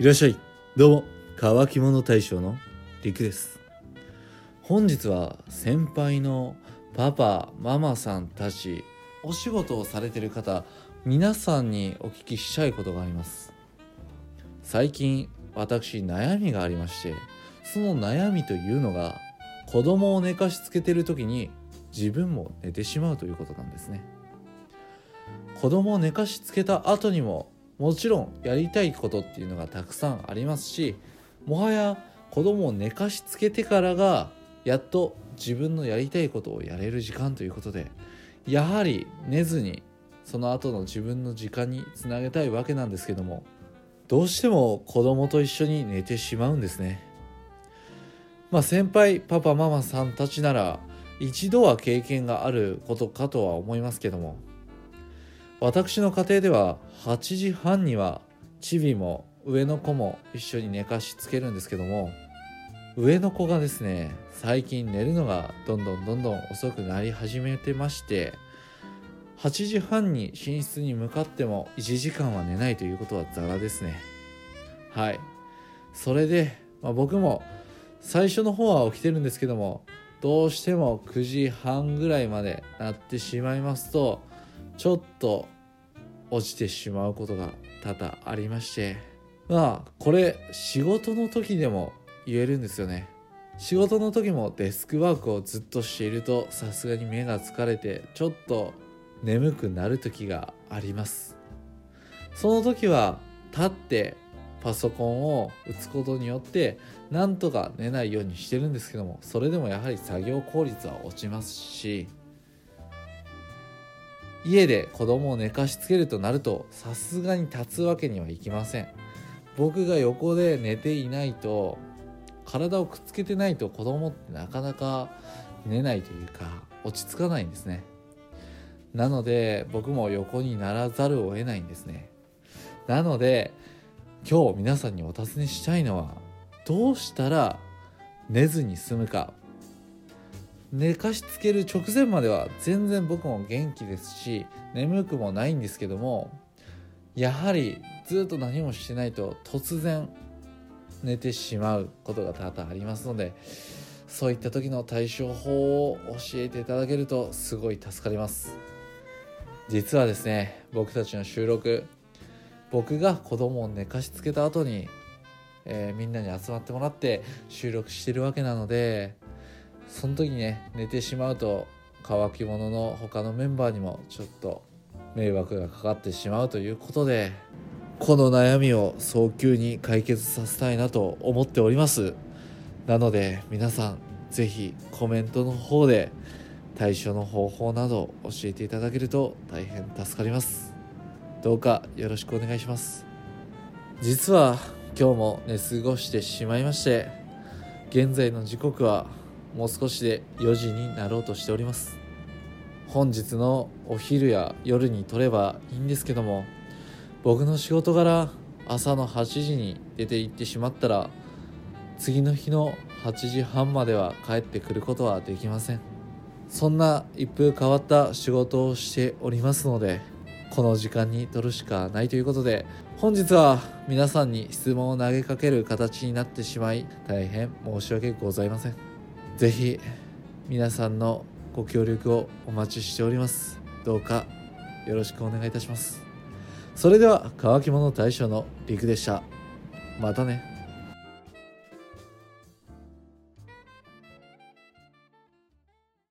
いらっしゃい。どうも。乾き物大将のりくです。本日は先輩のパパママさんたちお仕事をされてる方皆さんにお聞きしたいことがあります。最近私悩みがありましてその悩みというのが子供を寝かしつけてる時に自分も寝てしまうということなんですね。子供を寝かしつけた後にももちろんやりたいことっていうのがたくさんありますしもはや子供を寝かしつけてからがやっと自分のやりたいことをやれる時間ということでやはり寝ずにその後の自分の時間につなげたいわけなんですけどもどうしても子供と一緒に寝てしまうんですね。まあ先輩パパママさんたちなら一度は経験があることかとは思いますけども私の家庭では8時半にはチビも上の子も一緒に寝かしつけるんですけども上の子がですね最近寝るのがどんどんどんどん遅くなり始めてまして8時半に寝室に向かっても1時間は寝ないということはザラですね。はい。それで、まあ、僕も最初の方は起きてるんですけどもどうしても9時半ぐらいまでなってしまいますとちょっと落ちてしまうことが多々ありましてまあこれ仕事の時でも言えるんですよね。仕事の時もデスクワークをずっとしているとさすがに目が疲れてちょっと眠くなる時があります。その時は立ってパソコンを打つことによってなんとか寝ないようにしてるんですけどもそれでもやはり作業効率は落ちますし家で子供を寝かしつけるとなるとさすがに立つわけにはいきません。僕が横で寝ていないと体をくっつけてないと子供ってなかなか寝ないというか落ち着かないんですね。なので僕も横にならざるを得ないんですね。なので今日皆さんにお尋ねしたいのはどうしたら寝ずに済むか。寝かしつける直前までは全然僕も元気ですし眠くもないんですけどもやはりずっと何もしてないと突然寝てしまうことが多々ありますのでそういった時の対処法を教えていただけるとすごい助かります。実はですね僕たちの収録僕が子供を寝かしつけた後に、えー、みんなに集まってもらって収録してるわけなのでその時にね寝てしまうと乾き物の他のメンバーにもちょっと迷惑がかかってしまうということでこの悩みを早急に解決させたいなと思っております。なので皆さん是非コメントの方で対処の方法など教えていただけると大変助かります。どうかよろしくお願いします。実は今日も寝過ごしてしまいまして現在の時刻はもう少しで4時になろうとしております。本日のお昼や夜に撮ればいいんですけども僕の仕事柄朝の8時に出て行ってしまったら次の日の8時半までは帰ってくることはできません。そんな一風変わった仕事をしておりますのでこの時間に撮るしかないということで本日は皆さんに質問を投げかける形になってしまい大変申し訳ございません。ぜひ皆さんのご協力をお待ちしております。どうかよろしくお願いいたします。それでは乾き物大将のりくでした。またね。